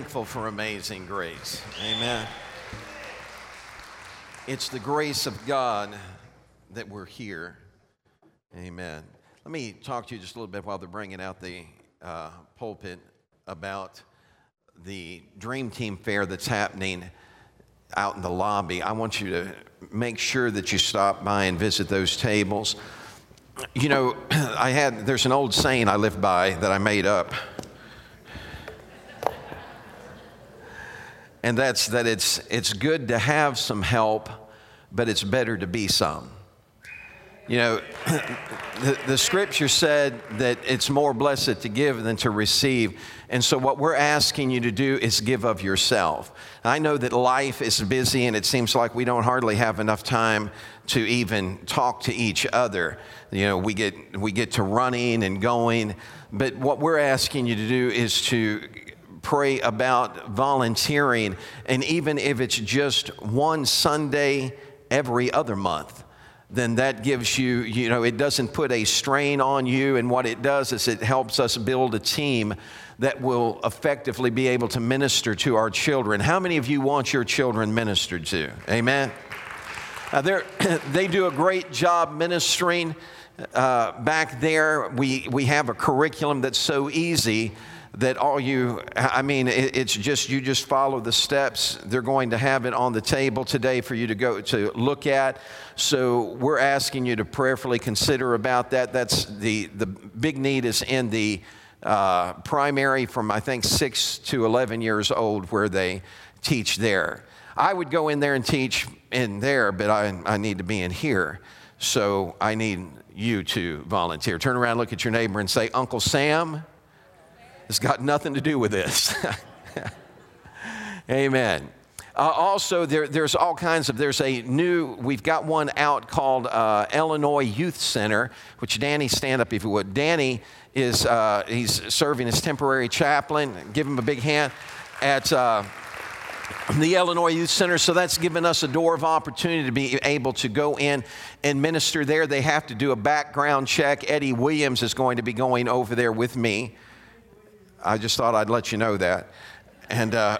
thankful for amazing grace? Amen. It's the grace of God that we're here. Amen. Let me talk to you just a little bit while they're bringing out the uh, pulpit about the Dream Team Fair that's happening out in the lobby. I want you to make sure that you stop by and visit those tables. You know, I had, there's an old saying I live by that I made up. And that's that it's, it's good to have some help, but it's better to be some. You know, the, the scripture said that it's more blessed to give than to receive. And so, what we're asking you to do is give of yourself. I know that life is busy and it seems like we don't hardly have enough time to even talk to each other. You know, we get, we get to running and going. But what we're asking you to do is to pray about volunteering. And even if it's just one Sunday every other month, then that gives you, you know, it doesn't put a strain on you. And what it does is it helps us build a team that will effectively be able to minister to our children. How many of you want your children ministered to? Amen. Uh, they do a great job ministering. Uh, back there, we, we have a curriculum that's so easy that all you, I mean, it, it's just, you just follow the steps. They're going to have it on the table today for you to go to look at. So we're asking you to prayerfully consider about that. That's the, the big need is in the uh, primary from, I think, 6 to 11 years old where they teach there. I would go in there and teach in there, but I, I need to be in here. So I need you to volunteer. Turn around, look at your neighbor, and say, Uncle Sam it's got nothing to do with this. Amen. Uh, also, there, there's all kinds of, there's a new, we've got one out called uh, Illinois Youth Center, which Danny, stand up if you would. Danny is, uh, he's serving as temporary chaplain. Give him a big hand at uh, the Illinois Youth Center. So that's given us a door of opportunity to be able to go in and minister there. They have to do a background check. Eddie Williams is going to be going over there with me. I just thought I'd let you know that. And uh,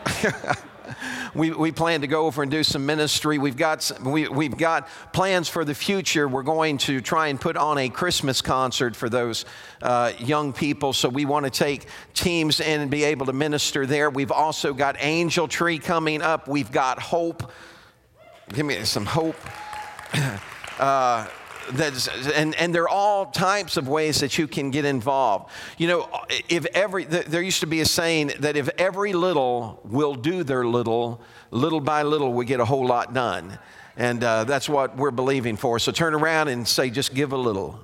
we, we plan to go over and do some ministry. We've got, we, we've got plans for the future. We're going to try and put on a Christmas concert for those uh, young people. So we want to take teams in and be able to minister there. We've also got Angel Tree coming up. We've got Hope. Give me some hope. Uh, that's, and, and there are all types of ways that you can get involved. You know, if every, there used to be a saying that if every little will do their little, little by little we get a whole lot done. And uh, that's what we're believing for. So turn around and say, just give a little.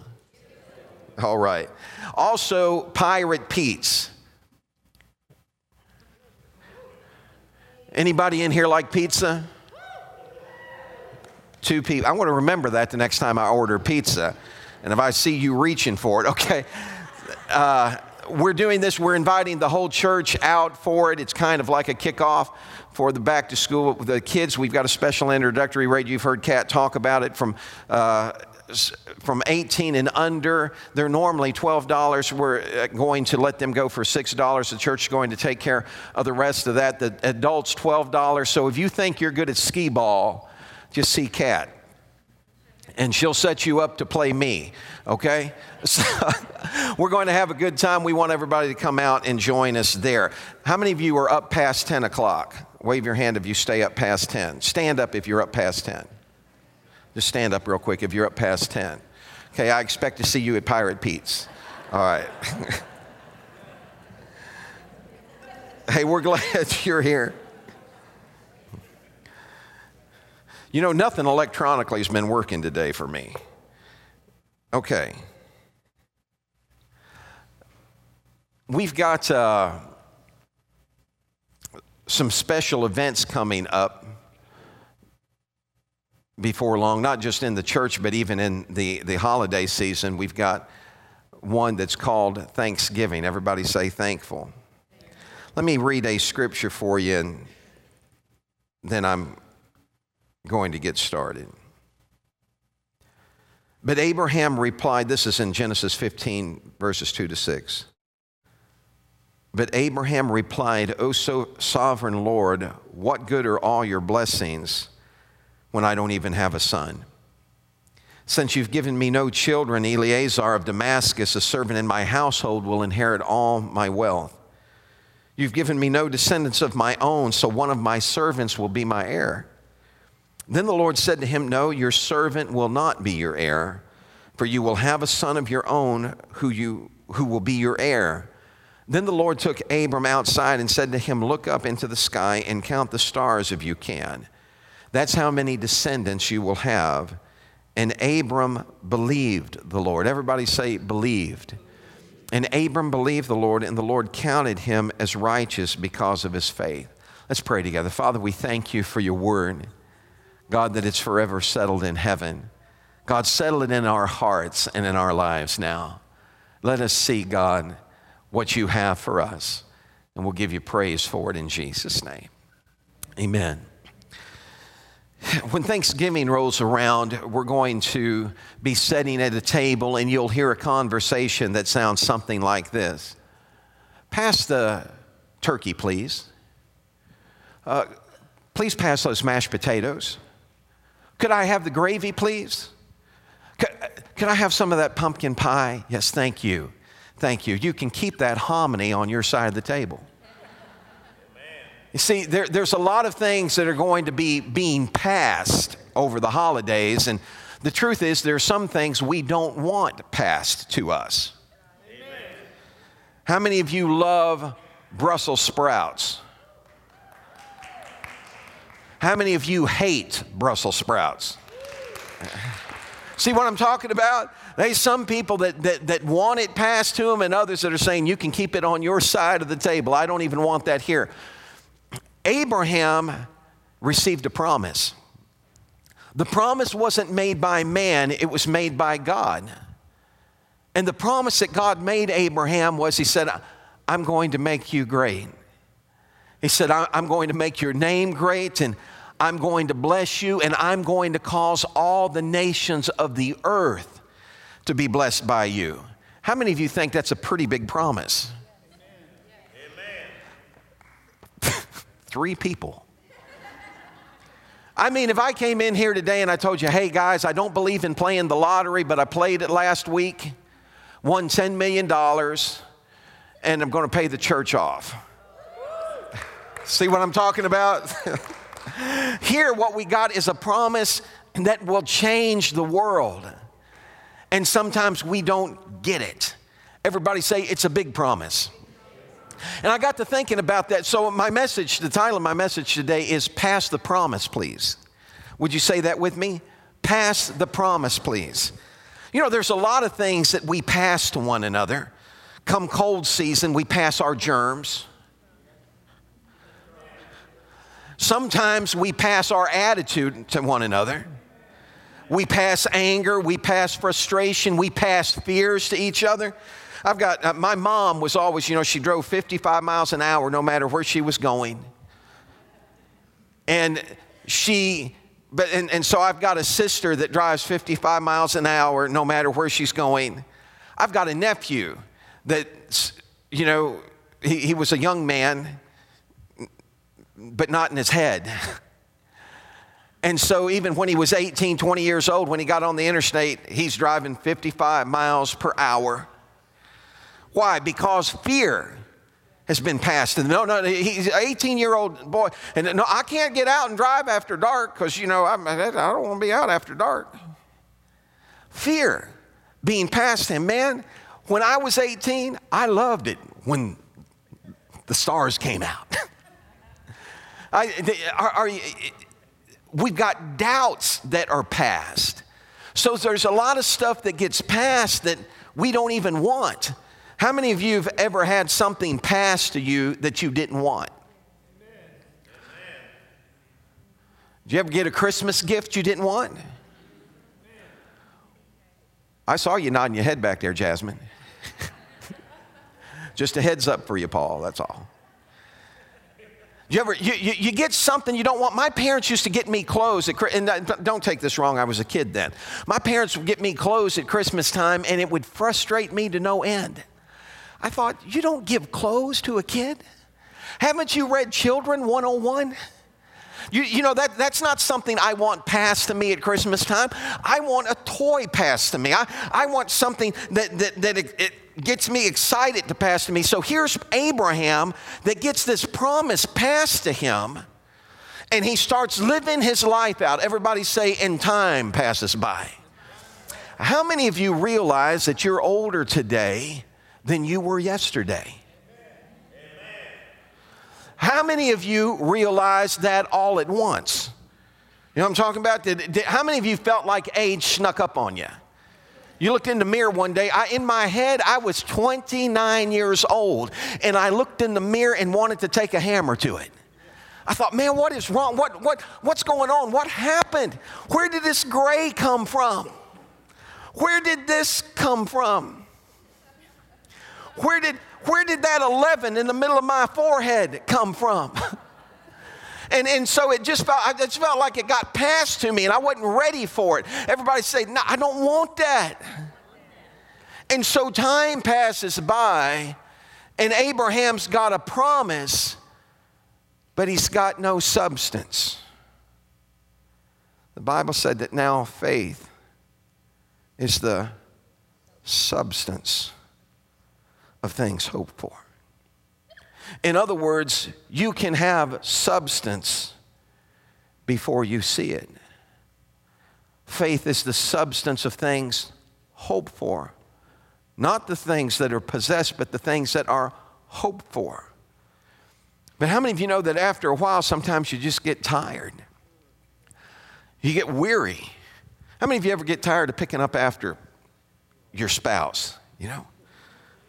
All right. Also, Pirate Pete's. Anybody in here like pizza? Two people. I want to remember that the next time I order pizza. And if I see you reaching for it, okay. Uh, we're doing this, we're inviting the whole church out for it. It's kind of like a kickoff for the back to school. The kids, we've got a special introductory rate. You've heard Kat talk about it from. Uh, from 18 and under, they're normally $12. We're uh, going to let them go for $6. The church is going to take care of the rest of that. The adults, $12. So if you think you're good at skee ball, just see Kat. And she'll set you up to play me, okay? So we're going to have a good time. We want everybody to come out and join us there. How many of you are up past 10 o'clock? Wave your hand if you stay up past 10. Stand up if you're up past 10. Just stand up real quick if you're up past 10. Okay, I expect to see you at Pirate Pete's. All right. hey, we're glad you're here. You know, nothing electronically has been working today for me. Okay. We've got uh, some special events coming up before long, not just in the church, but even in the, the holiday season. We've got one that's called Thanksgiving. Everybody say thankful. Let me read a scripture for you, and then I'm going to get started. But Abraham replied, this is in Genesis 15, verses 2 to 6. But Abraham replied, O so sovereign Lord, what good are all your blessings when I don't even have a son? Since you've given me no children, Eleazar of Damascus, a servant in my household, will inherit all my wealth. You've given me no descendants of my own, so one of my servants will be my heir. Then the Lord said to him, No, your servant will not be your heir, for you will have a son of your own who, you, who will be your heir. Then the Lord took Abram outside and said to him, Look up into the sky and count the stars if you can. That's how many descendants you will have. And Abram believed the Lord. Everybody say, believed. And Abram believed the Lord, and the Lord counted him as righteous because of his faith. Let's pray together. Father, we thank you for your word. God, that it's forever settled in heaven. God, settle it in our hearts and in our lives now. Let us see, God, what you have for us, and we'll give you praise for it in Jesus' name. Amen. When Thanksgiving rolls around, we're going to be sitting at a table and you'll hear a conversation that sounds something like this Pass the turkey, please. Uh, please pass those mashed potatoes. Could I have the gravy, please? Could, could I have some of that pumpkin pie? Yes, thank you. Thank you. You can keep that hominy on your side of the table. You see, there, there's a lot of things that are going to be being passed over the holidays, and the truth is, there are some things we don't want passed to us. Amen. How many of you love Brussels sprouts? How many of you hate Brussels sprouts? See what I'm talking about? There's some people that, that, that want it passed to them, and others that are saying, You can keep it on your side of the table. I don't even want that here. Abraham received a promise. The promise wasn't made by man, it was made by God. And the promise that God made Abraham was He said, I'm going to make you great. He said, I'm going to make your name great, and I'm going to bless you, and I'm going to cause all the nations of the earth to be blessed by you. How many of you think that's a pretty big promise? three people. I mean, if I came in here today and I told you, hey guys, I don't believe in playing the lottery, but I played it last week, won $10 million, and I'm going to pay the church off. See what I'm talking about? here, what we got is a promise that will change the world. And sometimes we don't get it. Everybody say it's a big promise. And I got to thinking about that. So, my message, the title of my message today is Pass the Promise, Please. Would you say that with me? Pass the promise, please. You know, there's a lot of things that we pass to one another. Come cold season, we pass our germs. Sometimes we pass our attitude to one another. We pass anger, we pass frustration, we pass fears to each other. I've got, uh, my mom was always, you know, she drove 55 miles an hour no matter where she was going. And she, but, and, and so I've got a sister that drives 55 miles an hour no matter where she's going. I've got a nephew that, you know, he, he was a young man, but not in his head. And so, even when he was 18, 20 years old, when he got on the interstate, he's driving 55 miles per hour. Why? Because fear has been passed. And no, no, he's an 18 year old boy. And no, I can't get out and drive after dark because, you know, I'm, I do not want to be out after dark. Fear being passed him. Man, when I was 18, I loved it when the stars came out. I, are, are, we've got doubts that are passed. So there's a lot of stuff that gets passed that we don't even want. How many of you have ever had something passed to you that you didn't want? Did you ever get a Christmas gift you didn't want? I saw you nodding your head back there, Jasmine. Just a heads up for you, Paul, that's all. You ever you, you, you, get something you don't want? My parents used to get me clothes at and uh, don't take this wrong. I was a kid then. My parents would get me clothes at Christmas time, and it would frustrate me to no end. I thought, you don't give clothes to a kid? Haven't you read Children 101? You, you know, that, that's not something I want passed to me at Christmas time. I want a toy passed to me. I, I want something that, that, that it, it gets me excited to pass to me. So here's Abraham that gets this promise passed to him, and he starts living his life out. Everybody say, and time passes by. How many of you realize that you're older today than you were yesterday? How many of you realized that all at once? You know what I'm talking about? Did, did, how many of you felt like age snuck up on you? You looked in the mirror one day. I, in my head, I was 29 years old, and I looked in the mirror and wanted to take a hammer to it. I thought, man, what is wrong? What, what, what's going on? What happened? Where did this gray come from? Where did this come from? Where did, where did that 11 in the middle of my forehead come from? And, and so it just felt, I just felt like it got passed to me and I wasn't ready for it. Everybody said, no, I don't want that. And so time passes by and Abraham's got a promise, but he's got no substance. The Bible said that now faith is the substance of things hoped for. In other words, you can have substance before you see it. Faith is the substance of things hoped for, not the things that are possessed, but the things that are hoped for. But how many of you know that after a while, sometimes you just get tired? You get weary. How many of you ever get tired of picking up after your spouse? You know,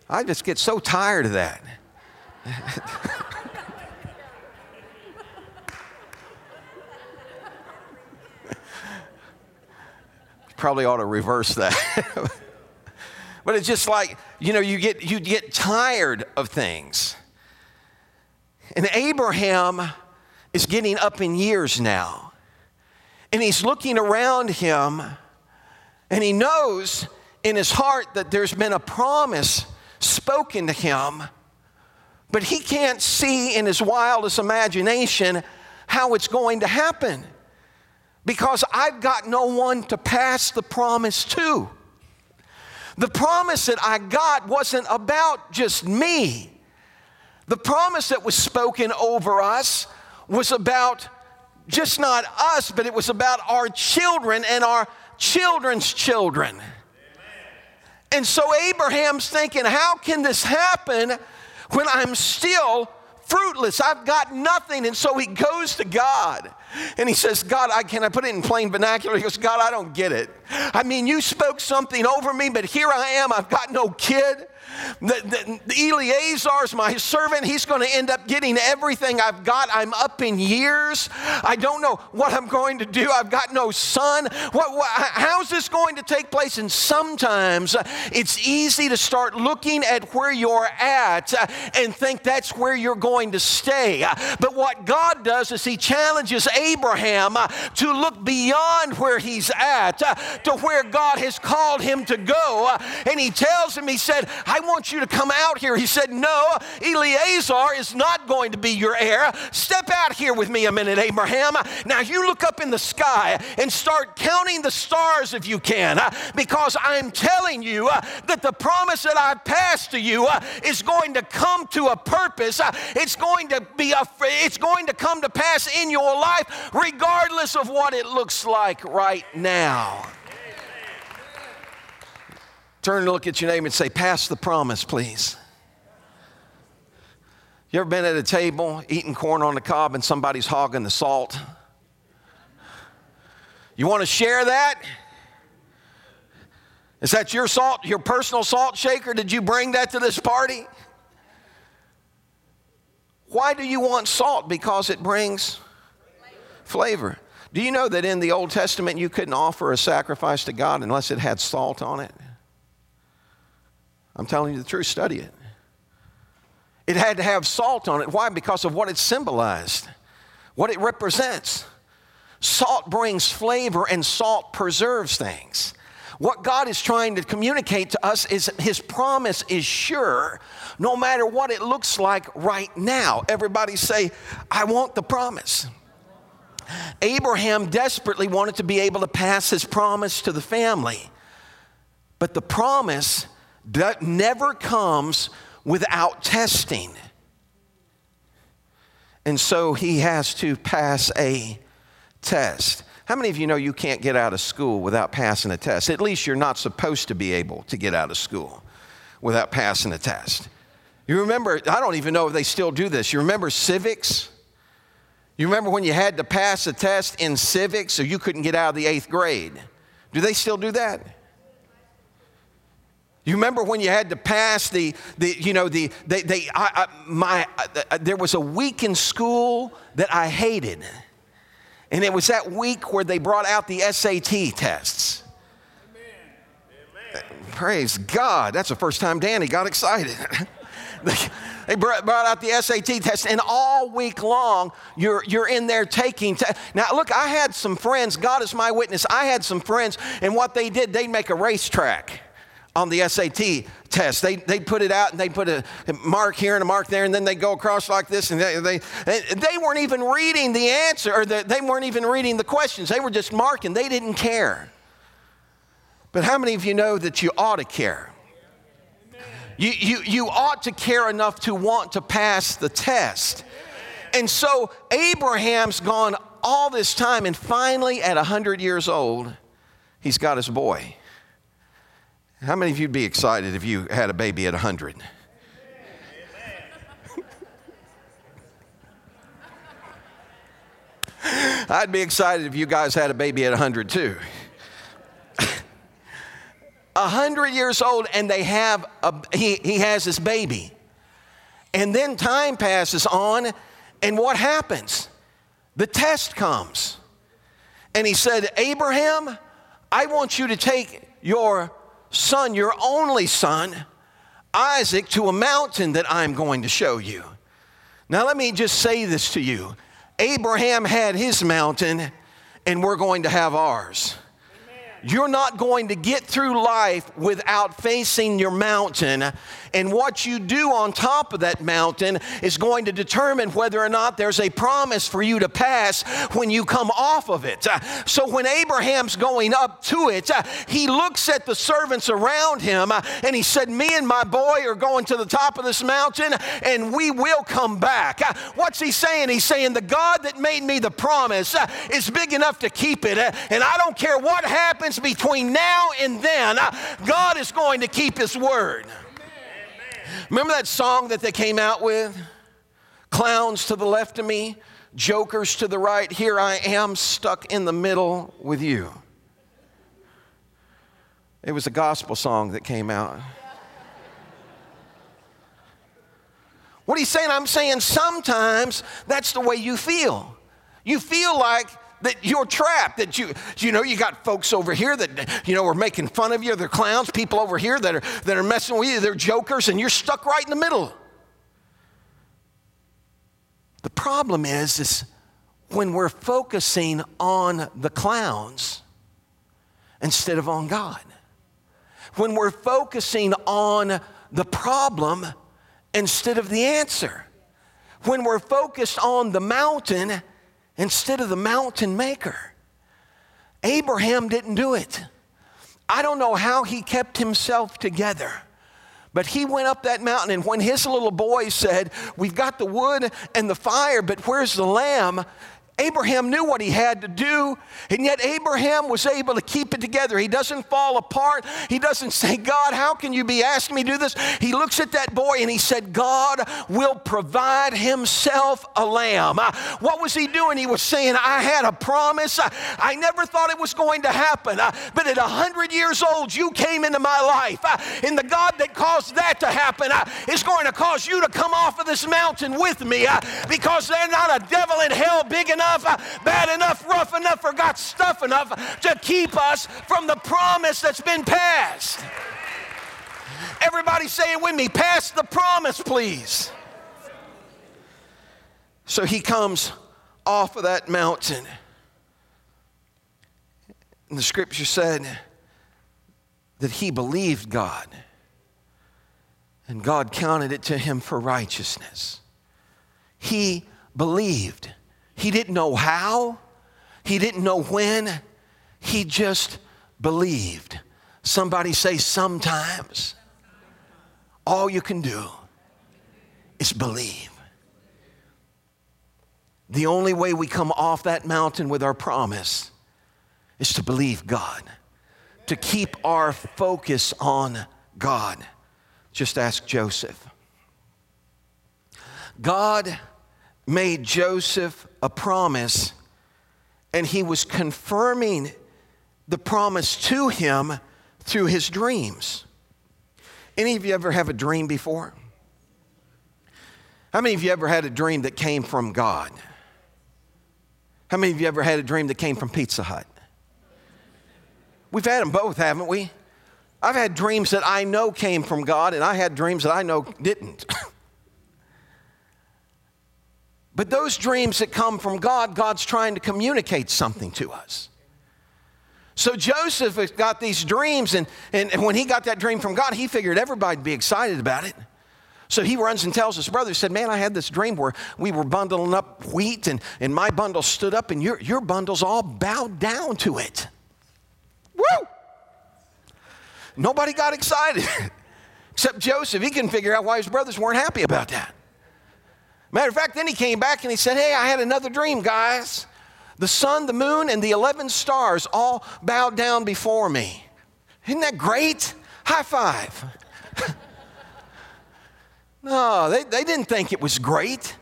I just get so tired of that. Probably ought to reverse that. but it's just like, you know, you get, you get tired of things. And Abraham is getting up in years now. And he's looking around him and he knows in his heart that there's been a promise spoken to him but he can't see in his wildest imagination how it's going to happen because I've got no one to pass the promise to. The promise that I got wasn't about just me. The promise that was spoken over us was about just not us, but it was about our children and our children's children. And so Abraham's thinking, how can this happen when I'm still fruitless. I've got nothing. And so he goes to God and he says, God, I, can I put it in plain vernacular? He goes, God, I don't get it. I mean, you spoke something over me, but here I am. I've got no kid. The, the, Eleazar is my servant. He's going to end up getting everything I've got. I'm up in years. I don't know what I'm going to do. I've got no son. What, what, how's this going to take place? And sometimes uh, it's easy to start looking at where you're at uh, and think that's where you're going to stay. Uh, but what God does is He challenges Abraham to look beyond where he's at to where God has called him to go. And He tells him, He said, I want you to come out here. He said, No, Eleazar is not going to be your heir. Step out here with me a minute, Abraham. Now you look up in the sky and start counting the stars if you can, because I'm telling you that the promise that I've passed to you is going to come to a purpose. It's going to be a, it's going to come to pass in your life, regardless of what it looks like right now. Turn and look at your name and say, Pass the promise, please. You ever been at a table eating corn on the cob and somebody's hogging the salt? You want to share that? Is that your salt, your personal salt shaker? Did you bring that to this party? Why do you want salt? Because it brings flavor. Do you know that in the Old Testament you couldn't offer a sacrifice to God unless it had salt on it? I'm telling you the truth, study it. It had to have salt on it. Why? Because of what it symbolized, what it represents. Salt brings flavor and salt preserves things. What God is trying to communicate to us is His promise is sure, no matter what it looks like right now. Everybody say, I want the promise. Abraham desperately wanted to be able to pass his promise to the family, but the promise never comes without testing. And so he has to pass a test. How many of you know you can't get out of school without passing a test? At least you're not supposed to be able to get out of school without passing a test. You remember, I don't even know if they still do this. You remember civics? You remember when you had to pass a test in civics so you couldn't get out of the eighth grade? Do they still do that? You remember when you had to pass the, the you know, the, they, they I, I, my, uh, there was a week in school that I hated. And it was that week where they brought out the SAT tests. Amen. Praise God. That's the first time Danny got excited. they brought out the SAT test, and all week long, you're, you're in there taking. Te- now, look, I had some friends, God is my witness, I had some friends, and what they did, they'd make a racetrack on the SAT test. They, they put it out and they put a mark here and a mark there, and then they go across like this, and they, they, they weren't even reading the answer, or the, they weren't even reading the questions. They were just marking. They didn't care. But how many of you know that you ought to care? You, you, you ought to care enough to want to pass the test. And so Abraham's gone all this time, and finally, at 100 years old, he's got his boy. How many of you'd be excited if you had a baby at 100? I'd be excited if you guys had a baby at 100 too. 100 years old and they have a, he, he has this baby. And then time passes on and what happens? The test comes. And he said, Abraham, I want you to take your son, your only son, Isaac, to a mountain that I'm going to show you. Now, let me just say this to you Abraham had his mountain, and we're going to have ours. You're not going to get through life without facing your mountain. And what you do on top of that mountain is going to determine whether or not there's a promise for you to pass when you come off of it. So when Abraham's going up to it, he looks at the servants around him and he said, Me and my boy are going to the top of this mountain and we will come back. What's he saying? He's saying, The God that made me the promise is big enough to keep it. And I don't care what happens between now and then, uh, God is going to keep His word. Remember that song that they came out with? Clowns to the left of me, jokers to the right. Here I am stuck in the middle with you. It was a gospel song that came out. What he's saying, I'm saying sometimes that's the way you feel. You feel like that you're trapped that you you know you got folks over here that you know are making fun of you. They're clowns. People over here that are that are messing with you. They're jokers and you're stuck right in the middle. The problem is is when we're focusing on the clowns instead of on god. When we're focusing on the problem instead of the answer. When we're focused on the mountain instead of the mountain maker. Abraham didn't do it. I don't know how he kept himself together. But he went up that mountain, and when his little boy said, We've got the wood and the fire, but where's the lamb? Abraham knew what he had to do, and yet Abraham was able to keep it together. He doesn't fall apart. He doesn't say, God, how can you be asking me to do this? He looks at that boy and he said, God will provide himself a lamb. Uh, what was he doing? He was saying, I had a promise. I, I never thought it was going to happen, uh, but at 100 years old, you came into my life. Uh, and the God that caused that to happen is going to cause you to come off of this mountain with me because there's not a devil in hell big enough enough, uh, bad enough, rough enough, or got stuff enough to keep us from the promise that's been passed. Everybody say it with me pass the promise, please. So he comes off of that mountain. And the scripture said that he believed God, and God counted it to him for righteousness. He believed. He didn't know how, he didn't know when, he just believed. Somebody say, sometimes all you can do is believe. The only way we come off that mountain with our promise is to believe God, to keep our focus on God. Just ask Joseph. God made Joseph a promise, and he was confirming the promise to him through his dreams. Any of you ever have a dream before? How many of you ever had a dream that came from God? How many of you ever had a dream that came from Pizza Hut? We've had them both, haven't we? I've had dreams that I know came from God, and I had dreams that I know didn't. but those dreams that come from God, God's trying to communicate something to us. So Joseph has got these dreams, and, and when he got that dream from God, he figured everybody'd be excited about it. So he runs and tells his brother, he said, Man, I had this dream where we were bundling up wheat, and, and my bundle stood up, and your, your bundles all bowed down to it. Woo! Nobody got excited except Joseph. He couldn't figure out why his brothers weren't happy about that. Matter of fact, then he came back and he said, Hey, I had another dream, guys. The sun, the moon, and the 11 stars all bowed down before me. Isn't that great? High five. no, they, they didn't think it was great.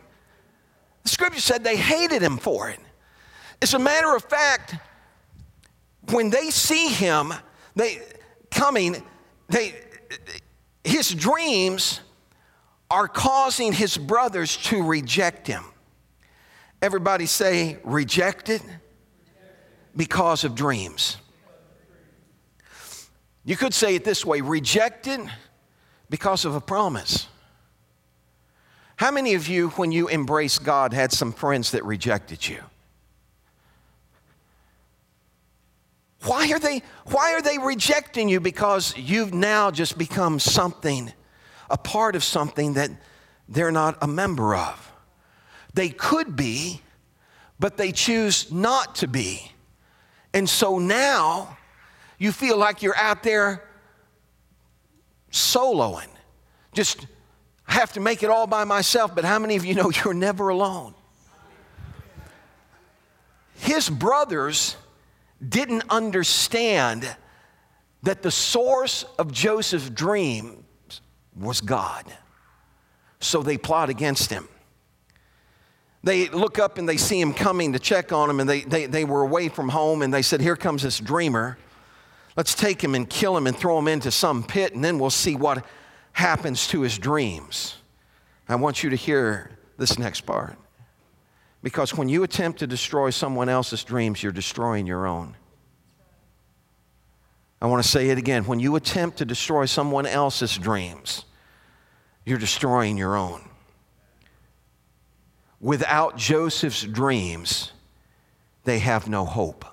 The scripture said they hated him for it. As a matter of fact, when they see him they coming, they, his dreams are causing his brothers to reject him. Everybody say, rejected because of dreams. You could say it this way rejected because of a promise. How many of you, when you embraced God, had some friends that rejected you? Why are they, why are they rejecting you? Because you've now just become something, a part of something that they're not a member of. They could be, but they choose not to be. And so now you feel like you're out there soloing. Just have to make it all by myself. But how many of you know you're never alone? His brothers didn't understand that the source of Joseph's dreams was God. So they plot against him. They look up and they see him coming to check on him, and they, they, they were away from home, and they said, Here comes this dreamer. Let's take him and kill him and throw him into some pit, and then we'll see what happens to his dreams. I want you to hear this next part. Because when you attempt to destroy someone else's dreams, you're destroying your own. I want to say it again. When you attempt to destroy someone else's dreams, you're destroying your own. Without Joseph's dreams, they have no hope.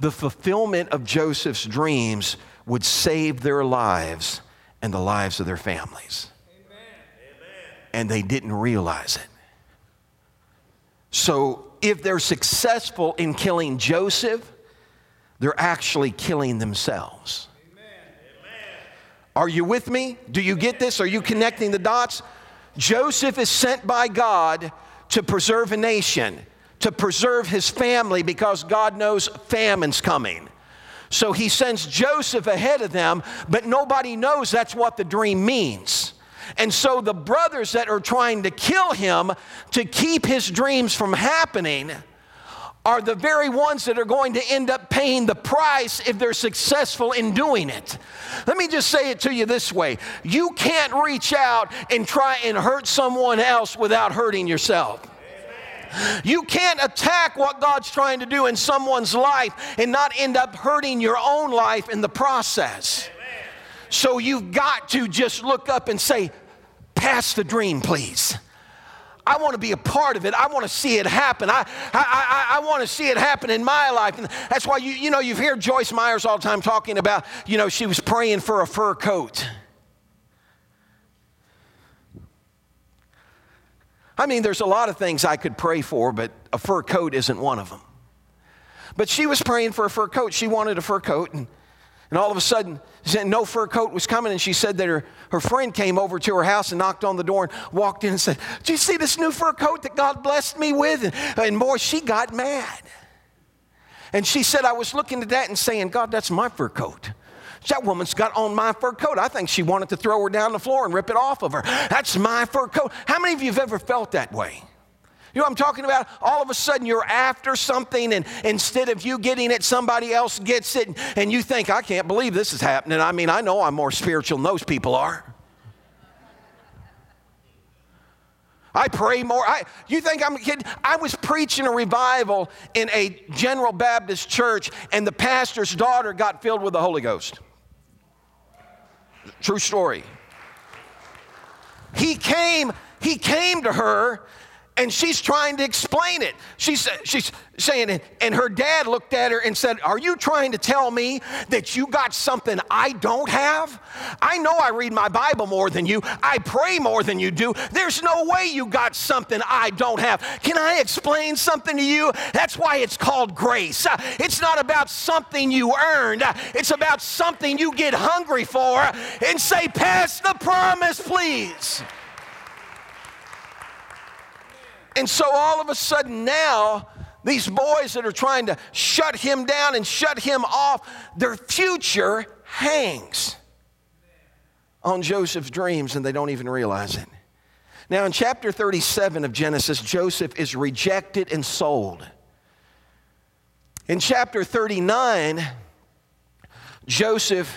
The fulfillment of Joseph's dreams would save their lives and the lives of their families. Amen. And they didn't realize it. So, if they're successful in killing Joseph, they're actually killing themselves. Are you with me? Do you get this? Are you connecting the dots? Joseph is sent by God to preserve a nation, to preserve his family because God knows famine's coming. So he sends Joseph ahead of them, but nobody knows that's what the dream means. And so the brothers that are trying to kill him to keep his dreams from happening are the very ones that are going to end up paying the price if they're successful in doing it. Let me just say it to you this way you can't reach out and try and hurt someone else without hurting yourself. You can't attack what God's trying to do in someone's life and not end up hurting your own life in the process. So you've got to just look up and say, Pass the dream, please. I want to be a part of it. I want to see it happen. I, I, I, I want to see it happen in my life. And that's why you, you know, you've heard Joyce Meyers all the time talking about, you know, she was praying for a fur coat. I mean, there's a lot of things I could pray for, but a fur coat isn't one of them. But she was praying for a fur coat. She wanted a fur coat, and, and all of a sudden, no fur coat was coming, and she said that her, her friend came over to her house and knocked on the door and walked in and said, Do you see this new fur coat that God blessed me with? And, and boy, she got mad. And she said, I was looking at that and saying, God, that's my fur coat. That woman's got on my fur coat. I think she wanted to throw her down the floor and rip it off of her. That's my fur coat. How many of you have ever felt that way? You know what I'm talking about? All of a sudden you're after something, and instead of you getting it, somebody else gets it, and you think, I can't believe this is happening. I mean, I know I'm more spiritual than those people are. I pray more. I, you think I'm kidding? I was preaching a revival in a General Baptist church, and the pastor's daughter got filled with the Holy Ghost. True story. He came, he came to her and she's trying to explain it. She's, uh, she's saying it, and her dad looked at her and said, Are you trying to tell me that you got something I don't have? I know I read my Bible more than you, I pray more than you do. There's no way you got something I don't have. Can I explain something to you? That's why it's called grace. Uh, it's not about something you earned, uh, it's about something you get hungry for and say, Pass the promise, please. And so all of a sudden now, these boys that are trying to shut him down and shut him off, their future hangs on Joseph's dreams and they don't even realize it. Now, in chapter 37 of Genesis, Joseph is rejected and sold. In chapter 39, Joseph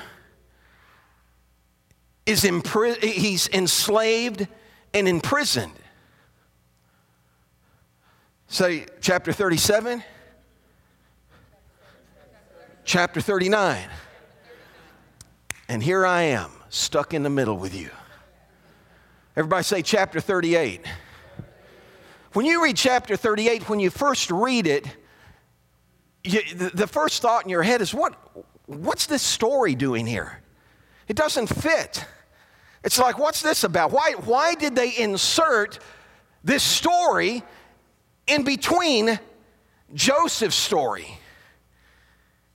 is impri- he's enslaved and imprisoned. Say chapter 37, chapter 39. And here I am, stuck in the middle with you. Everybody say chapter 38. When you read chapter 38, when you first read it, you, the, the first thought in your head is what, what's this story doing here? It doesn't fit. It's like, what's this about? Why, why did they insert this story in between Joseph's story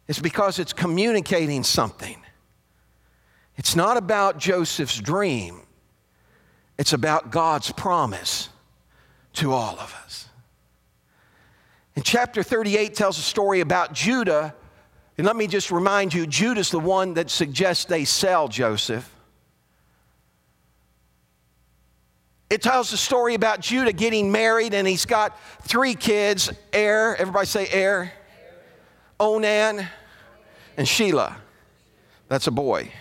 is because it's communicating something. It's not about Joseph's dream, it's about God's promise to all of us. And chapter 38 tells a story about Judah. And let me just remind you Judah's the one that suggests they sell Joseph. It tells the story about Judah getting married, and he's got three kids Er, everybody say Er, Onan, and Sheila. That's a boy.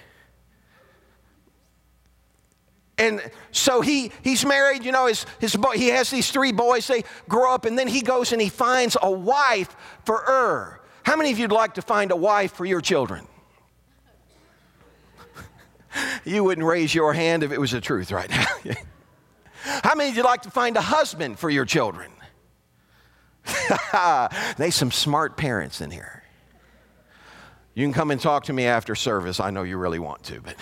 And so he, he's married, you know, his, his boy, he has these three boys, they grow up, and then he goes and he finds a wife for Ur. How many of you'd like to find a wife for your children? you wouldn't raise your hand if it was the truth right now. How many of you like to find a husband for your children? they some smart parents in here. You can come and talk to me after service. I know you really want to, but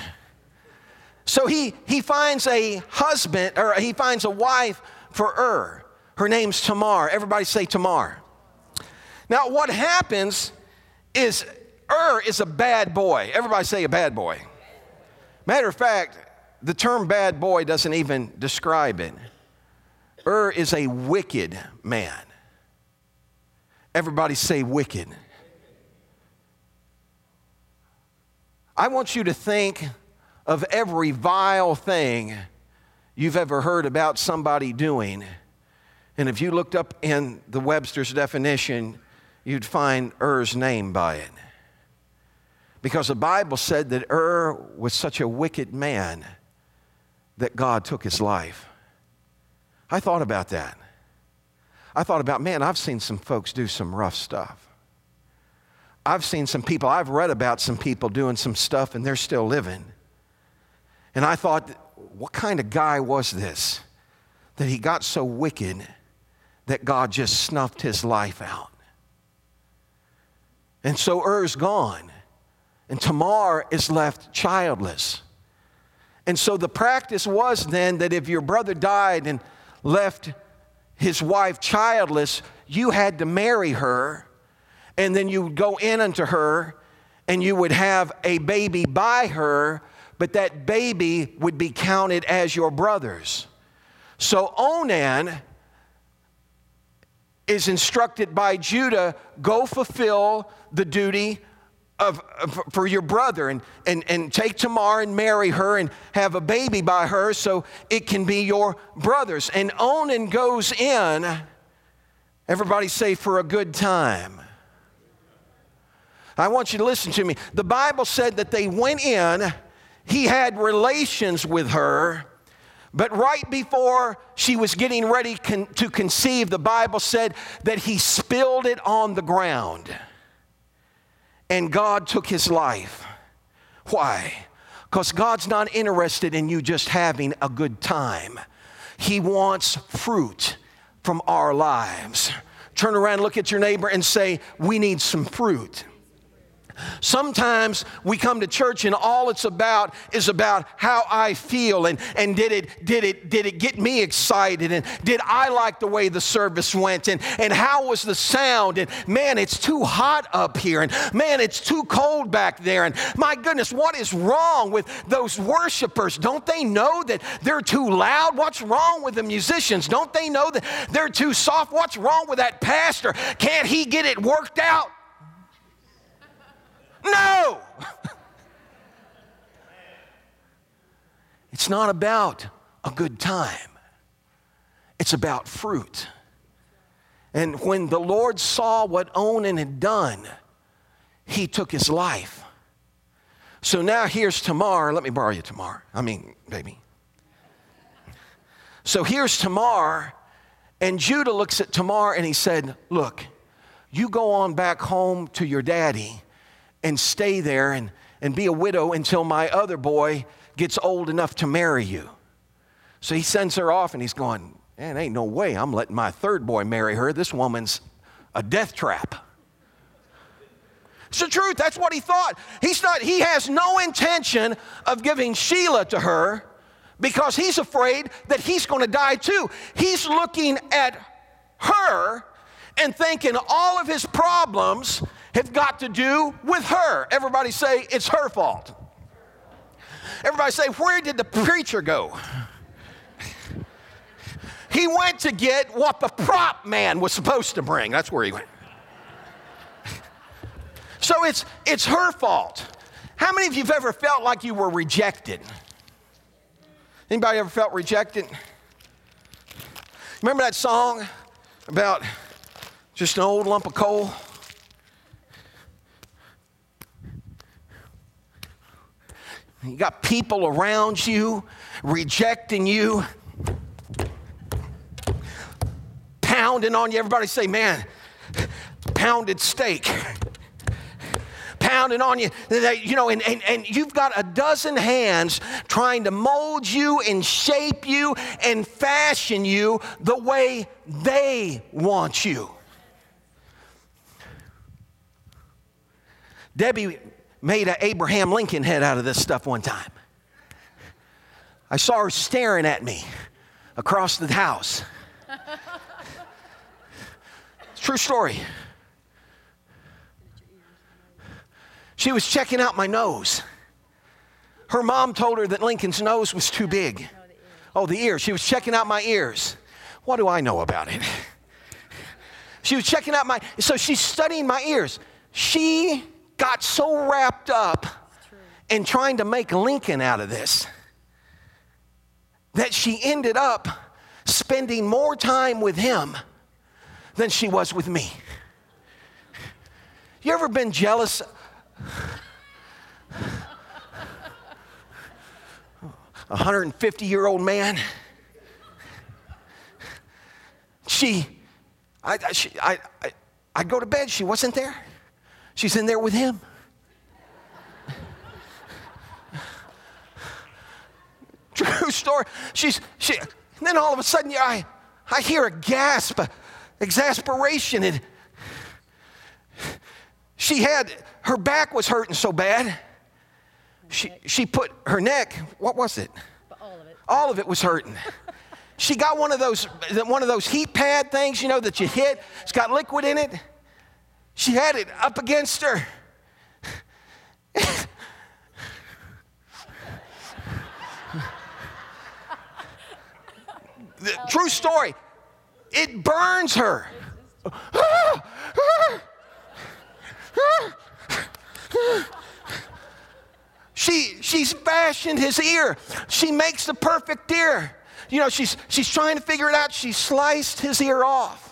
so he he finds a husband or he finds a wife for Ur. Her name's Tamar. Everybody say Tamar. Now what happens is Ur is a bad boy. Everybody say a bad boy. Matter of fact, the term bad boy doesn't even describe it. Ur is a wicked man. Everybody say wicked. I want you to think of every vile thing you've ever heard about somebody doing. And if you looked up in the Webster's definition, you'd find Er's name by it. Because the Bible said that Ur was such a wicked man that God took his life. I thought about that. I thought about, man, I've seen some folks do some rough stuff. I've seen some people, I've read about some people doing some stuff and they're still living. And I thought, what kind of guy was this that he got so wicked that God just snuffed his life out. And so Er's gone, and Tamar is left childless. And so the practice was then that if your brother died and left his wife childless, you had to marry her, and then you would go in unto her, and you would have a baby by her, but that baby would be counted as your brother's. So Onan is instructed by Judah go fulfill the duty of, for your brother and, and, and take Tamar and marry her and have a baby by her so it can be your brother's. And Onan goes in, everybody say, for a good time. I want you to listen to me. The Bible said that they went in, he had relations with her. But right before she was getting ready con- to conceive, the Bible said that he spilled it on the ground and God took his life. Why? Because God's not interested in you just having a good time, He wants fruit from our lives. Turn around, look at your neighbor, and say, We need some fruit. Sometimes we come to church and all it's about is about how I feel and, and did, it, did, it, did it get me excited and did I like the way the service went and, and how was the sound and man, it's too hot up here and man, it's too cold back there and my goodness, what is wrong with those worshipers? Don't they know that they're too loud? What's wrong with the musicians? Don't they know that they're too soft? What's wrong with that pastor? Can't he get it worked out? No! it's not about a good time, it's about fruit. And when the Lord saw what Onan had done, he took his life. So now here's Tamar. Let me borrow you, Tamar. I mean, baby. So here's Tamar, and Judah looks at Tamar and he said, Look, you go on back home to your daddy and stay there and, and be a widow until my other boy gets old enough to marry you. So he sends her off and he's going, Man, ain't no way I'm letting my third boy marry her. This woman's a death trap. It's the truth. That's what he thought. He's not, he has no intention of giving Shelah to her because he's afraid that he's going to die too. He's looking at her and thinking all of his problems have got to do with her. Everybody say, it's her fault. Everybody say, where did the preacher go? He went to get what the prop man was supposed to bring. That's where he went. So it's, it's her fault. How many of you have ever felt like you were rejected? Anybody ever felt rejected? Remember that song about just an old lump of coal? You got people around you rejecting you, pounding on you. Everybody say, man, pounded steak. Pounding on you, you know, and, and, and you've got a dozen hands trying to mold you and shape you and fashion you the way they want you. Debbie made an Abraham Lincoln head out of this stuff one time. I saw her staring at me across the house. True story. She was checking out my nose. Her mom told her that Lincoln's nose was too big. Oh, the ears. She was checking out my ears. What do I know about it? She was checking out my, so she's studying my ears. She got so wrapped up in trying to make Lincoln out of this that she ended up spending more time with him than she was with me. You ever been jealous? A 150 year old man. She, I, she, I, I, I'd go to bed, she wasn't there. She's in there with him. True story. She's she And then all of a sudden, yeah, I, I hear a gasp, exasperation. And she had, her back was hurting so bad. She, she put her neck, what was it? All of it. All of it was hurting. She got one of those one of those heat pad things, you know, that you hit. It's got liquid in it. She had it up against her. the, true story. It burns her. She, she's fashioned his ear. She makes the perfect ear. You know, she's, she's trying to figure it out. She sliced his ear off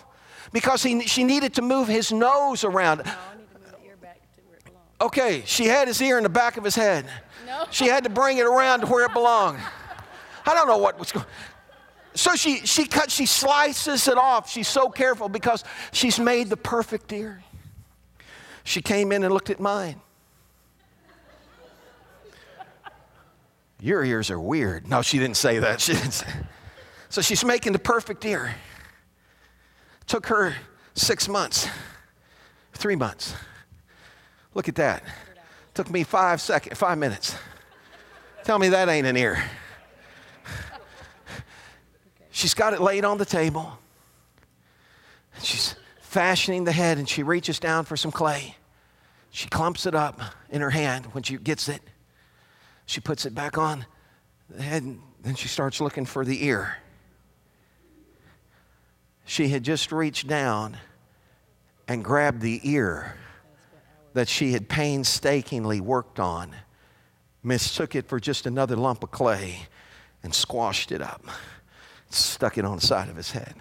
because he, she needed to move his nose around. No, I need to move the ear back to where it belongs. Okay, she had his ear in the back of his head. No. She had to bring it around to where it belonged. I don't know what was going So she, she cut, she slices it off. She's so careful because she's made the perfect ear. She came in and looked at mine. Your ears are weird. No, she didn't say that. She didn't say. So she's making the perfect ear. Took her six months, three months. Look at that. Took me five seconds, five minutes. Tell me that ain't an ear. She's got it laid on the table. She's fashioning the head and she reaches down for some clay. She clumps it up in her hand when she gets it. She puts it back on the head and then she starts looking for the ear. She had just reached down and grabbed the ear that she had painstakingly worked on, mistook it for just another lump of clay, and squashed it up, stuck it on the side of his head.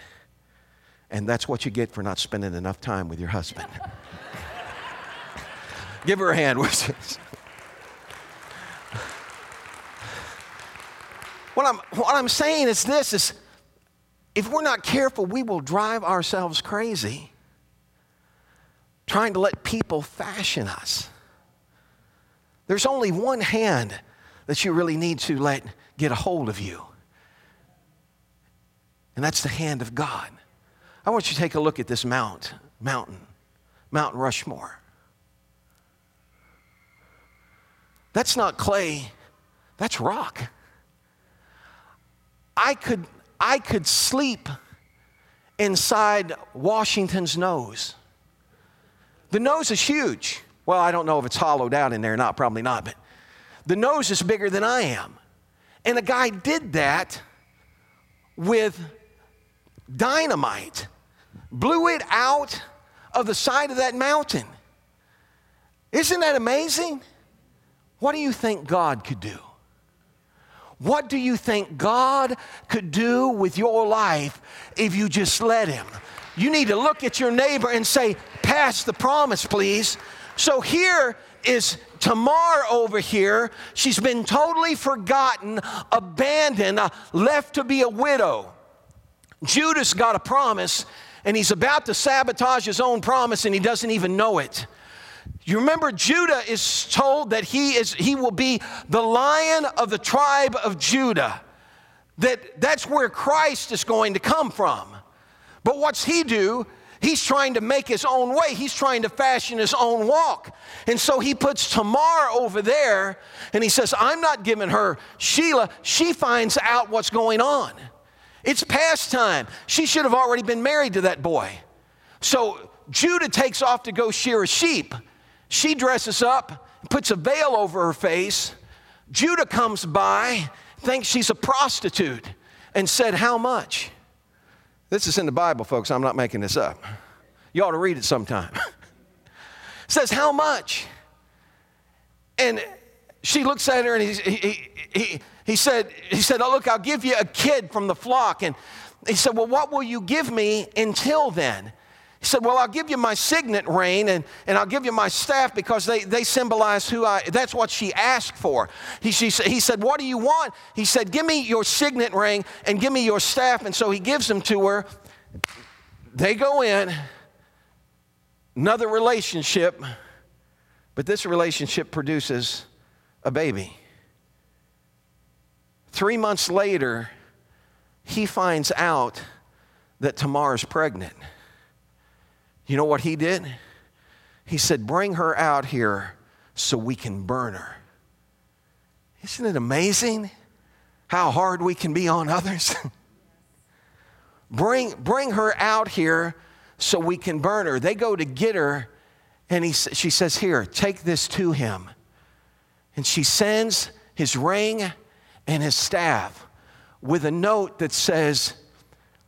And that's what you get for not spending enough time with your husband. Give her a hand. what I'm, what I'm saying is this is if we're not careful, we will drive ourselves crazy trying to let people fashion us. There's only one hand that you really need to let get a hold of you, and that's the hand of God. I want you to take a look at this mount, mountain, Mount Rushmore. That's not clay, that's rock. I could, I could sleep inside Washington's nose. The nose is huge. Well, I don't know if it's hollowed out in there or not, probably not, but the nose is bigger than I am. And a guy did that with dynamite, blew it out of the side of that mountain. Isn't that amazing? What do you think God could do? What do you think God could do with your life if you just let Him? You need to look at your neighbor and say, Pass the promise, please. So here is Tamar over here. She's been totally forgotten, abandoned, left to be a widow. Judah's got a promise, and he's about to sabotage his own promise, and he doesn't even know it. You remember Judah is told that he is he will be the lion of the tribe of Judah. That that's where Christ is going to come from. But what's he do? He's trying to make his own way. He's trying to fashion his own walk. And so he puts Tamar over there and he says, I'm not giving her Shelah. She finds out what's going on. It's past time. She should have already been married to that boy. So Judah takes off to go shear a sheep. She dresses up, puts a veil over her face. Judah comes by, thinks she's a prostitute, and said, How much? This is in the Bible, folks. I'm not making this up. You ought to read it sometime. says, How much? And she looks at her and he, he, he, he, said, he said, Oh, look, I'll give you a kid from the flock. And he said, Well, what will you give me until then? He said, Well, I'll give you my signet ring and, and I'll give you my staff because they, they symbolize who I that's what she asked for. He, she, he said, What do you want? He said, Give me your signet ring and give me your staff. And so he gives them to her. They go in, another relationship, but this relationship produces a baby. Three months later, he finds out that Tamar's pregnant. You know what he did? He said, Bring her out here so we can burn her. Isn't it amazing how hard we can be on others? bring, bring her out here so we can burn her. They go to get her, and he, she says, Here, take this to him. And she sends his ring and his staff with a note that says,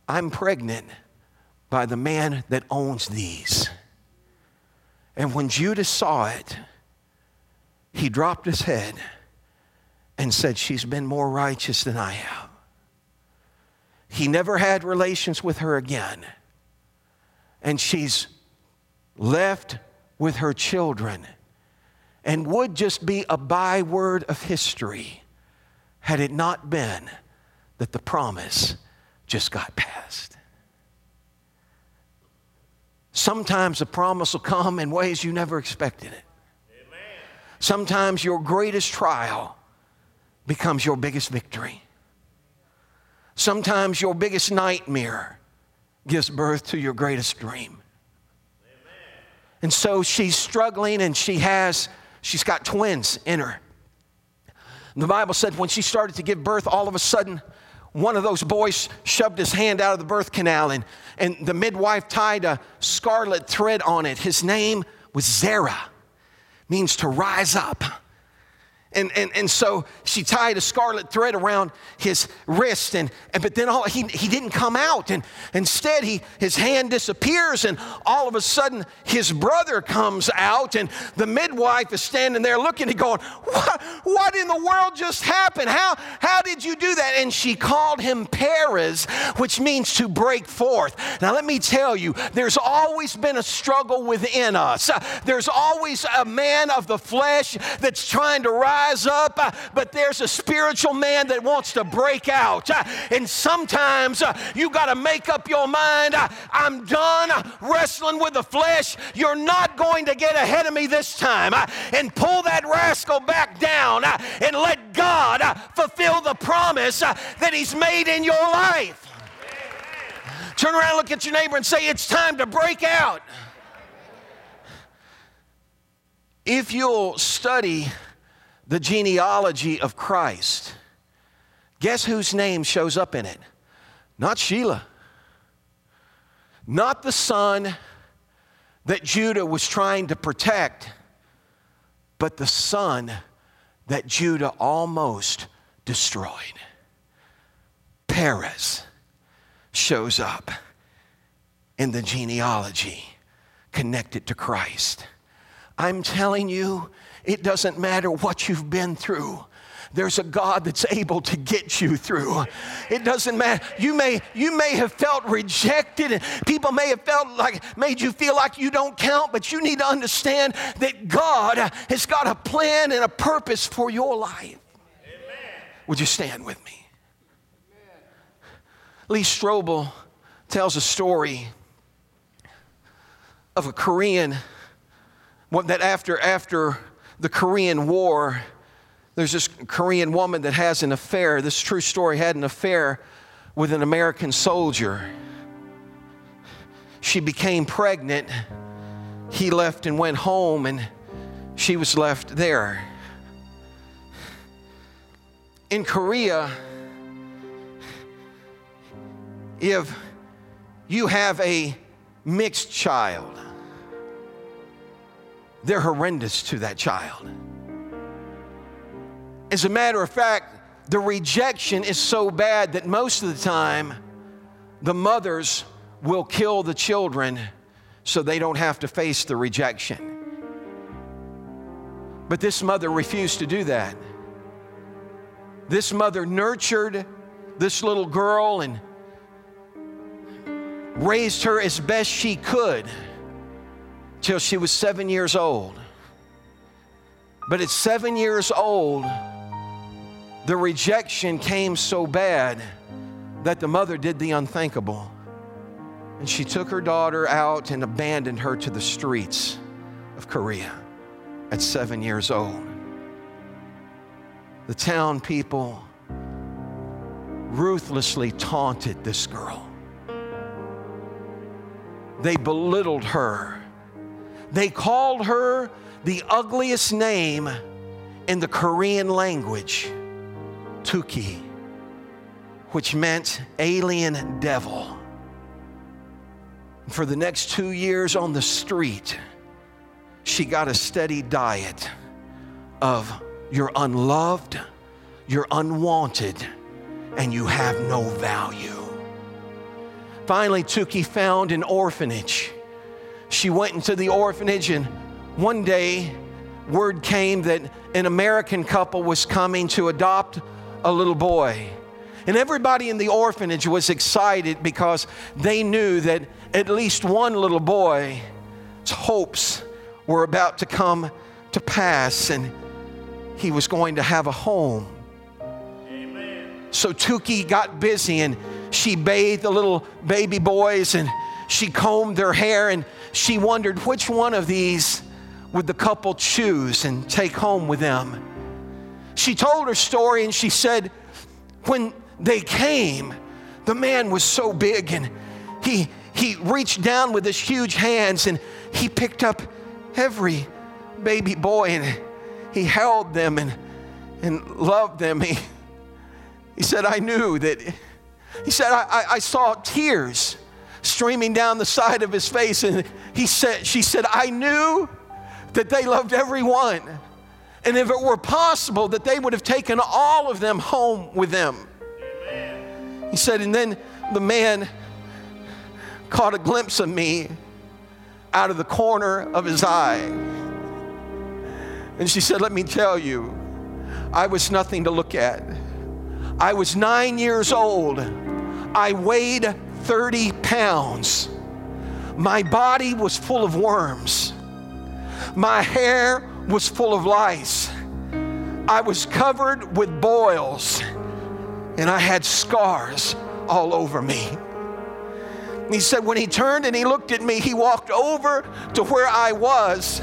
I'm pregnant by the man that owns these. And when Judas saw it, he dropped his head and said, She's been more righteous than I have. He never had relations with her again. And she's left with her children and would just be a byword of history had it not been that the promise just got passed. Sometimes the promise will come in ways you never expected it. Sometimes your greatest trial becomes your biggest victory. Sometimes your biggest nightmare gives birth to your greatest dream. And so she's struggling and she has, she's got twins in her. the Bible said when she started to give birth, all of a sudden, one of those boys shoved his hand out of the birth canal and, and the midwife tied a scarlet thread on it. His name was Zerah means to rise up. And, and, and so she tied a scarlet thread around his wrist, and, and but then all, he, he didn't come out. And instead, he, his hand disappears, and all of a sudden, his brother comes out, and the midwife is standing there looking and going, What, what in the world just happened? How, how did you do that? And she called him Perez, which means to break forth. Now, let me tell you, there's always been a struggle within us. There's always a man of the flesh that's trying to rise rise up, uh, but there's a spiritual man that wants to break out. Uh, and sometimes uh, you got to make up your mind I'm done wrestling with the flesh. You're not going to get ahead of me this time. And pull that rascal back down and let God fulfill the promise that He's made in your life. Turn around, look at your neighbor, and say, It's time to break out. If you'll study the genealogy of Christ, guess whose name shows up in it? Not Shelah. Not the son that Judah was trying to protect, but the son that Judah almost destroyed. Perez shows up in the genealogy connected to Christ. I'm telling you, it doesn't matter what you've been through there's a God that's able to get you through. It doesn't matter. You may, you may have felt rejected and people may have felt like, made you feel like you don't count, but you need to understand that God has got a plan and a purpose for your life. Amen. Would you stand with me? Amen. Lee Strobel tells a story of a Korean that after, after the Korean War, there's this Korean woman that has an affair. This true story had an affair with an American soldier. She became pregnant. He left and went home, and she was left there. In Korea, if you have a mixed child, they're horrendous to that child. As a matter of fact, the rejection is so bad that most of the time the mothers will kill the children so they don't have to face the rejection. But this mother refused to do that. This mother nurtured this little girl and raised her as best she could till she was seven years old. But at seven years old, the rejection came so bad that the mother did the unthinkable. And she took her daughter out and abandoned her to the streets of Korea at seven years old. The town people ruthlessly taunted this girl. They belittled her. They called her the ugliest name in the Korean language, Tuki, which meant alien devil. For the next two years on the street, she got a steady diet of you're unloved, you're unwanted, and you have no value. Finally, Tuki found an orphanage. She went into the orphanage, and one day, word came that an American couple was coming to adopt a little boy. And everybody in the orphanage was excited because they knew that at least one little boy's hopes were about to come to pass and he was going to have a home. Amen. So Tuki got busy and she bathed the little baby boys and she combed their hair and she wondered which one of these would the couple choose and take home with them. She told her story and she said, when they came, the man was so big and he, he reached down with his huge hands and he picked up every baby boy and he held them and, and loved them. He, he said, I knew that, he said, I, I saw tears streaming down the side of his face. And he said, she said, I knew that they loved everyone. And if it were possible, that they would have taken all of them home with them. Amen. He said, and then the man caught a glimpse of me out of the corner of his eye. And she said, Let me tell you, I was nothing to look at. I was nine years old. I weighed 30 pounds. My body was full of worms. My hair was full of lice. I was covered with boils. And I had scars all over me. He said, when he turned and he looked at me, he walked over to where I was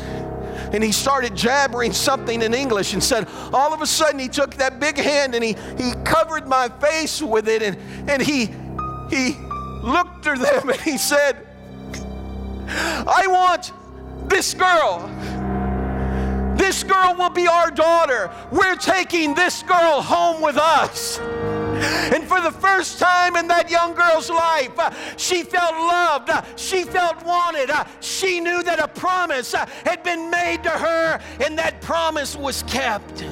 and he started jabbering something in English and said, all of a sudden he took that big hand and he, he covered my face with it and, and he, he looked at them and he said, I want this girl. This girl will be our daughter. We're taking this girl home with us. And for the first time in that young girl's life, she felt loved. She felt wanted. She knew that a promise had been made to her, and that promise was kept.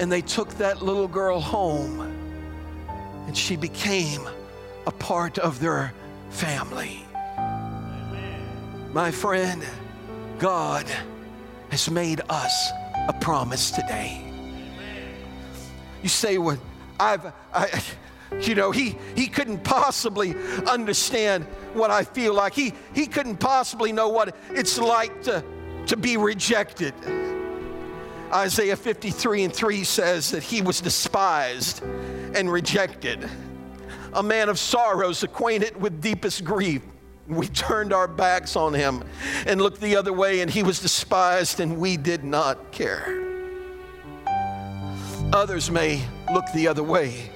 And they took that little girl home, and she became a part of their family. My friend, God has made us a promise today. You say, well, I've, I, you know, he, he couldn't possibly understand what I feel like. He, he couldn't possibly know what it's like to, to be rejected. Isaiah 53 and 3 says that he was despised and rejected, a man of sorrows, acquainted with deepest grief. We turned our backs on him and looked the other way, and he was despised, and we did not care. Others may look the other way,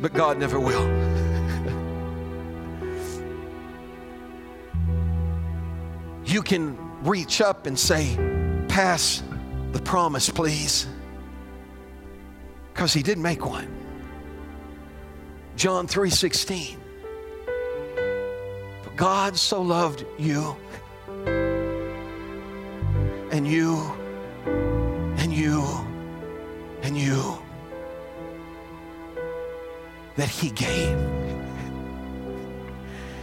but God never will. you can reach up and say, Pass the promise, please. Because he did make one. John 3 16. For God so loved you and you and you and you that he gave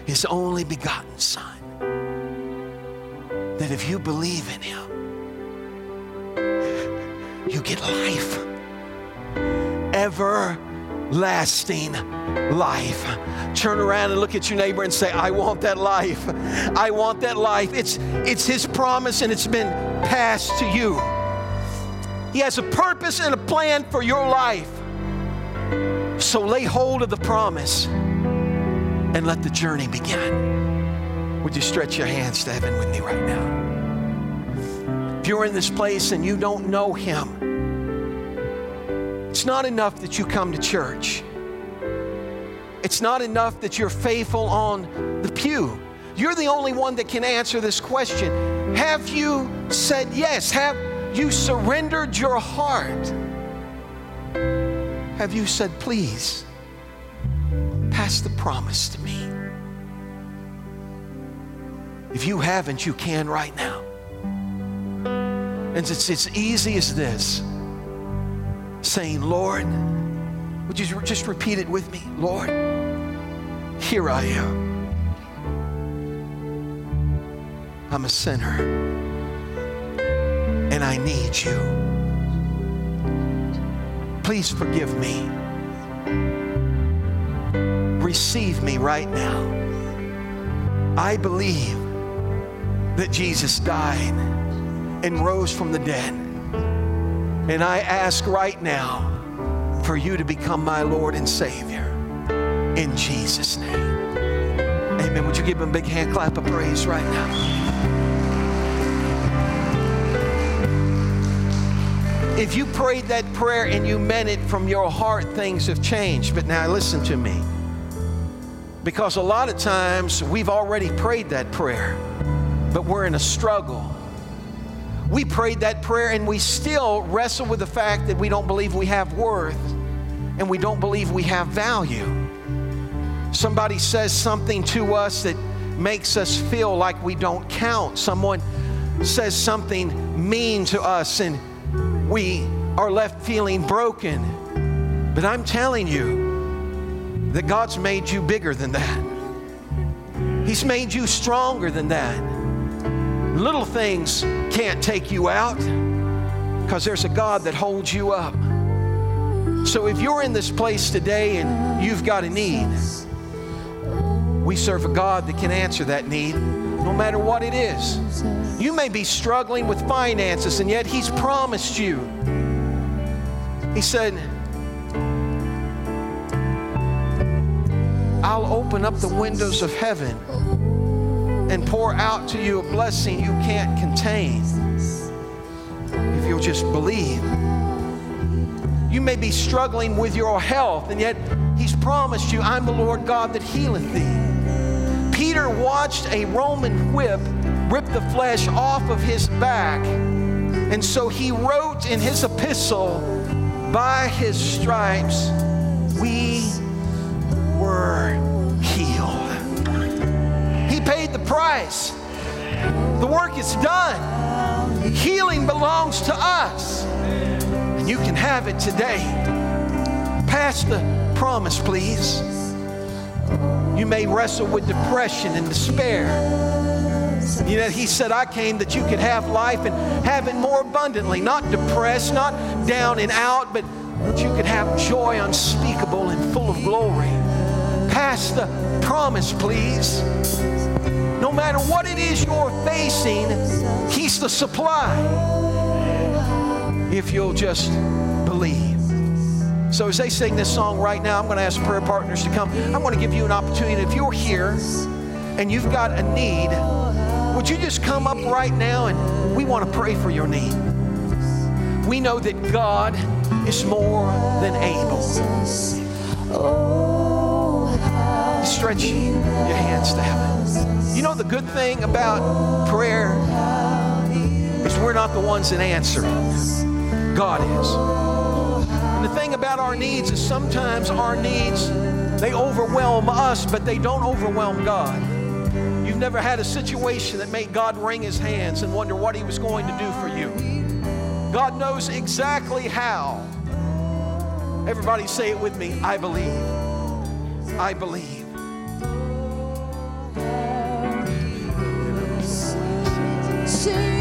his only begotten son that if you believe in him you get life everlasting life turn around and look at your neighbor and say i want that life i want that life it's it's his promise and it's been passed to you he has a purpose and a plan for your life. So lay hold of the promise and let the journey begin. Would you stretch your hands to heaven with me right now? If you're in this place and you don't know Him, It's not enough that you come to church. It's not enough that you're faithful on the pew. You're the only one that can answer this question. Have you said yes? Have you surrendered your heart? Have you said, please, pass the promise to me? If you haven't, you can right now. And it's as easy as this saying, Lord, would you just repeat it with me? Lord, here I am. I'm a sinner and I need you. Please forgive me. Receive me right now. I believe that Jesus died and rose from the dead. And I ask right now for you to become my Lord and Savior in Jesus' name. Amen. Would you give him a big hand clap of praise right now? If you prayed that prayer and you meant it from your heart, things have changed. But now listen to me. Because a lot of times we've already prayed that prayer, but we're in a struggle. We prayed that prayer and we still wrestle with the fact that we don't believe we have worth and we don't believe we have value. Somebody says something to us that makes us feel like we don't count. Someone says something mean to us and we are left feeling broken. But I'm telling you that God's made you bigger than that. He's made you stronger than that. Little things can't take you out because there's a God that holds you up. So if you're in this place today and you've got a need, we serve a God that can answer that need no matter what it is. You may be struggling with finances, and yet He's promised you. He said, I'll open up the windows of heaven and pour out to you a blessing you can't contain if you'll just believe. You may be struggling with your health, and yet He's promised you, I'm the Lord God that healeth thee. Peter watched a Roman whip rip the flesh off of his back, and so he wrote in his epistle, By his stripes we were price. The work is done. Healing belongs to us. And you can have it today. Pass the promise, please. You may wrestle with depression and despair. You know, he said, I came that you could have life and have it more abundantly, not depressed, not down and out, but that you could have joy unspeakable and full of glory. Pass the promise, please. Matter what it is you're facing, He's the supply. If you'll just believe. So, as they sing this song right now, I'm going to ask prayer partners to come. I want to give you an opportunity. If you're here and you've got a need, would you just come up right now and we want to pray for your need? We know that God is more than able. Oh, Stretch your hands to heaven. You know the good thing about prayer is we're not the ones that answer it. God is. And the thing about our needs is sometimes our needs they overwhelm us, but they don't overwhelm God. You've never had a situation that made God wring his hands and wonder what he was going to do for you. God knows exactly how. Everybody say it with me. I believe. I believe. She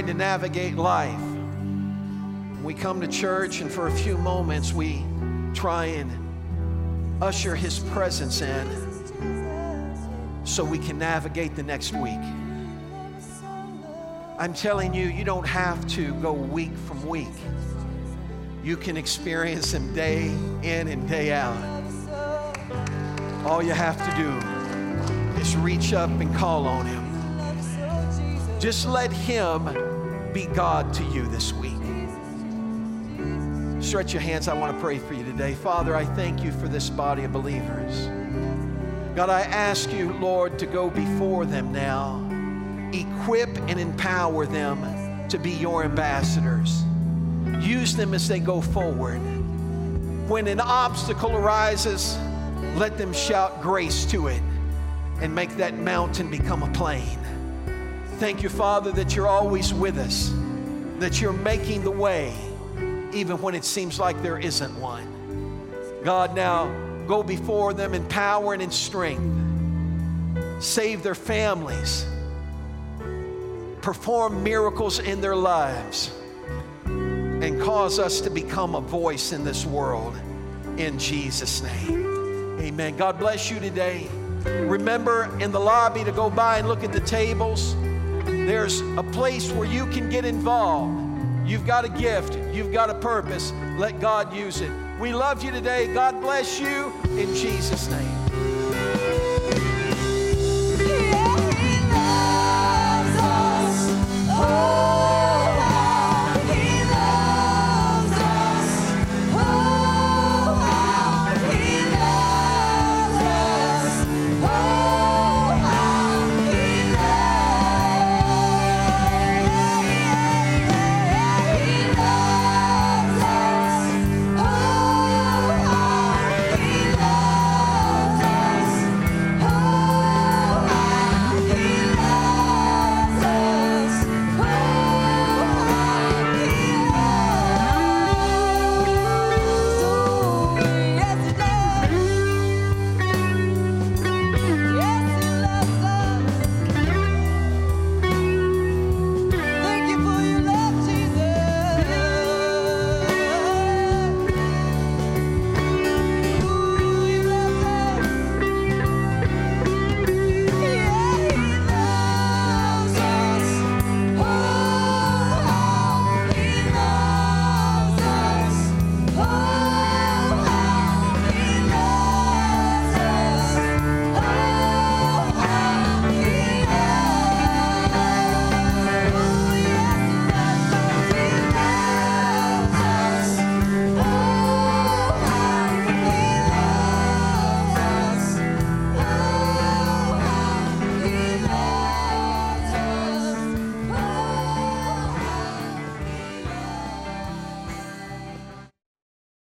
trying to navigate life. We come to church, and for a few moments, we try and usher His presence in so we can navigate the next week. I'm telling you, you don't have to go week from week. You can experience Him day in and day out. All you have to do is reach up and call on Him. Just let Him be God to you this week. Stretch your hands. I want to pray for you today. Father, I thank you for this body of believers. God, I ask you, Lord, to go before them now, equip and empower them to be your ambassadors. Use them as they go forward. When an obstacle arises, let them shout grace to it and make that mountain become a plain. Thank you, Father, that you're always with us, that you're making the way, even when it seems like there isn't one. God, now go before them in power and in strength. Save their families. Perform miracles in their lives. And cause us to become a voice in this world. In Jesus' name. Amen. God bless you today. Remember in the lobby to go by and look at the tables. There's a place where you can get involved. You've got a gift, you've got a purpose. Let God use it. We love you today. God bless you in Jesus' name.